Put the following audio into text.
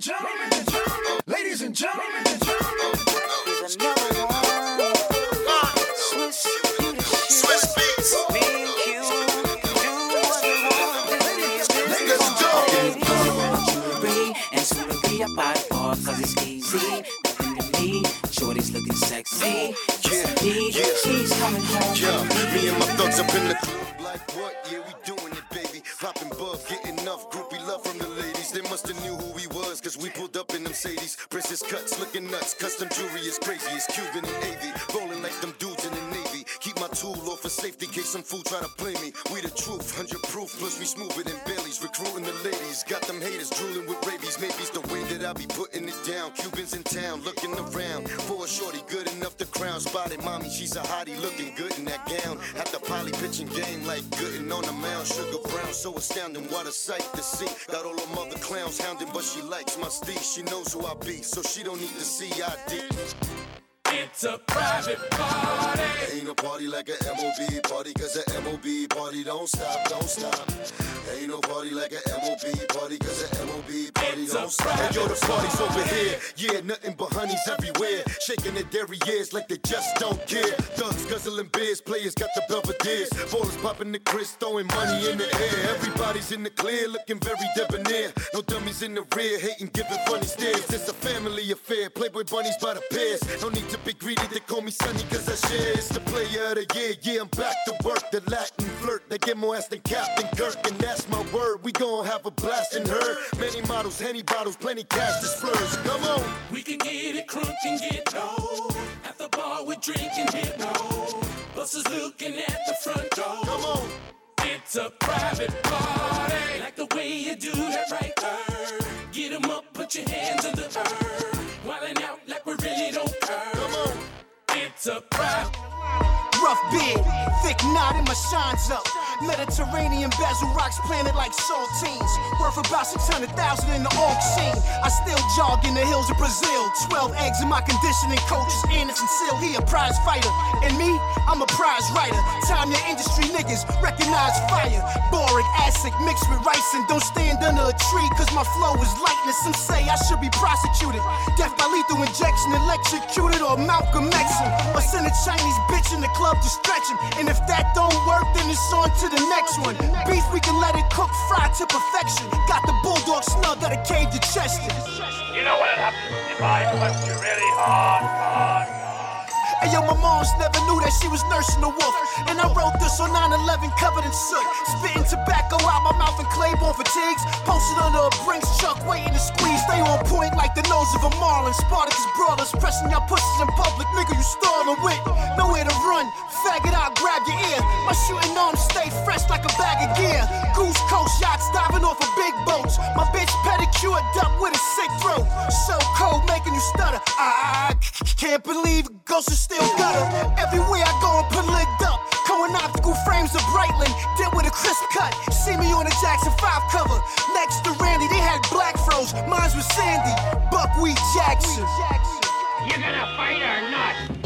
and gentlemen, ladies and gentlemen. Here's another one. Swizz, you. Swizz Beatz. Me and Q, do what we wanna do. Ladies and. Jewelry and I buy for cause it's easy. Nothing to me, shorty's looking sexy. Yeah, yeah. she's coming home. Yeah, me and my thugs up in the club like what? Yeah, we doing it, baby. Popping buff, getting enough groupie Sadies. Princess cuts, looking nuts. Custom jewelry is crazy. It's Cuban and AV. for safety, case some fool try to play me. We the truth, 100 proof, plus we smoother than Baileys. Recruiting the ladies. Got them haters drooling with rabies. Maybe it's the way that I be putting it down. Cubans in town, looking around. For a shorty, good enough to crown. Spotted mommy, she's a hottie, looking good in that gown. At the poly pitching game like Gooden on the mound. Sugar brown, so astounding, what a sight to see. Got all them mother clowns hounding, but she likes my steez. She knows who I be, so she don't need to see ID. It's a private party. Ain't no party like a MOB party, cause a MOB party don't stop, don't stop. Ain't no party like a MOB party, cause a MOB party It's don't stop. Hey, yo, the party's over here. Yeah, nothing but honeys everywhere. Shaking their derrieres like they just don't care. Thugs guzzling beers, players got the Belvedere's. Ballers popping the Chris, throwing money in the air. Everybody's in the clear, looking very debonair. No dummies in the rear, hating, giving funny stares. It's a family affair. Playboy bunnies by the pairs. No need to they call me Sonny cause I share. It's the player of the year, yeah, I'm back to work. The Latin flirt, they get more ass than Captain Kirk, and that's my word. We gon' have a blast in her. Many models, henny bottles, plenty cash to splurge. Come on. We can get it crunk and get low. At the bar, we're drinking hit low. Buses looking at the front door. Come on. It's a private party. Like the way you do that right there. Get 'em up, put your hands Private Rough beard, thick knot in my shines up. Mediterranean bezel rocks planted like saltines. Worth about 600,000 in the auction. I still jog in the hills of Brazil. 12 eggs in my conditioning coach is Anderson Seal. He a prize fighter. And me, I'm a prize writer. Time your industry niggas recognize fire. Boric acid mixed with rice and don't stand under a tree cause my flow is lightness. Some say I should be prosecuted. Death by lethal injection, electrocuted or Malcolm X. Or send a Chinese bitch in the club to stretch him. And if that don't work, then it's on to the next one. Beef, we can let it cook, fry to perfection. Got the bulldog snug, got a cave to chest it. You know what happens if I bust you really hard. Yo, my moms never knew that she was nursing a wolf. And I wrote this on 9 11 covered in soot. Spitting tobacco out my mouth and Claiborne fatigues. Posted under a Brinks truck, waiting to squeeze. Stay on point like the nose of a marlin. Spartacus brawlers pressing your pussies in public. Nigga, you stalling with. Nowhere to run. Faggot out, grab your ear. My shooting arms stay fresh like a bag of gear. Goose coast yachts diving off of big boats. My bitch pedicured up with a sick throat. So cold, making you stutter. I can't believe ghosts are still gutter. Everywhere I go, I'm put licked up. Going optical frames of Breitling, did with a crisp cut. See me on a Jackson 5 cover. Next to Randy, they had black froze. Mine's was Sandy, Buckwheat Jackson. You're gonna fight or not?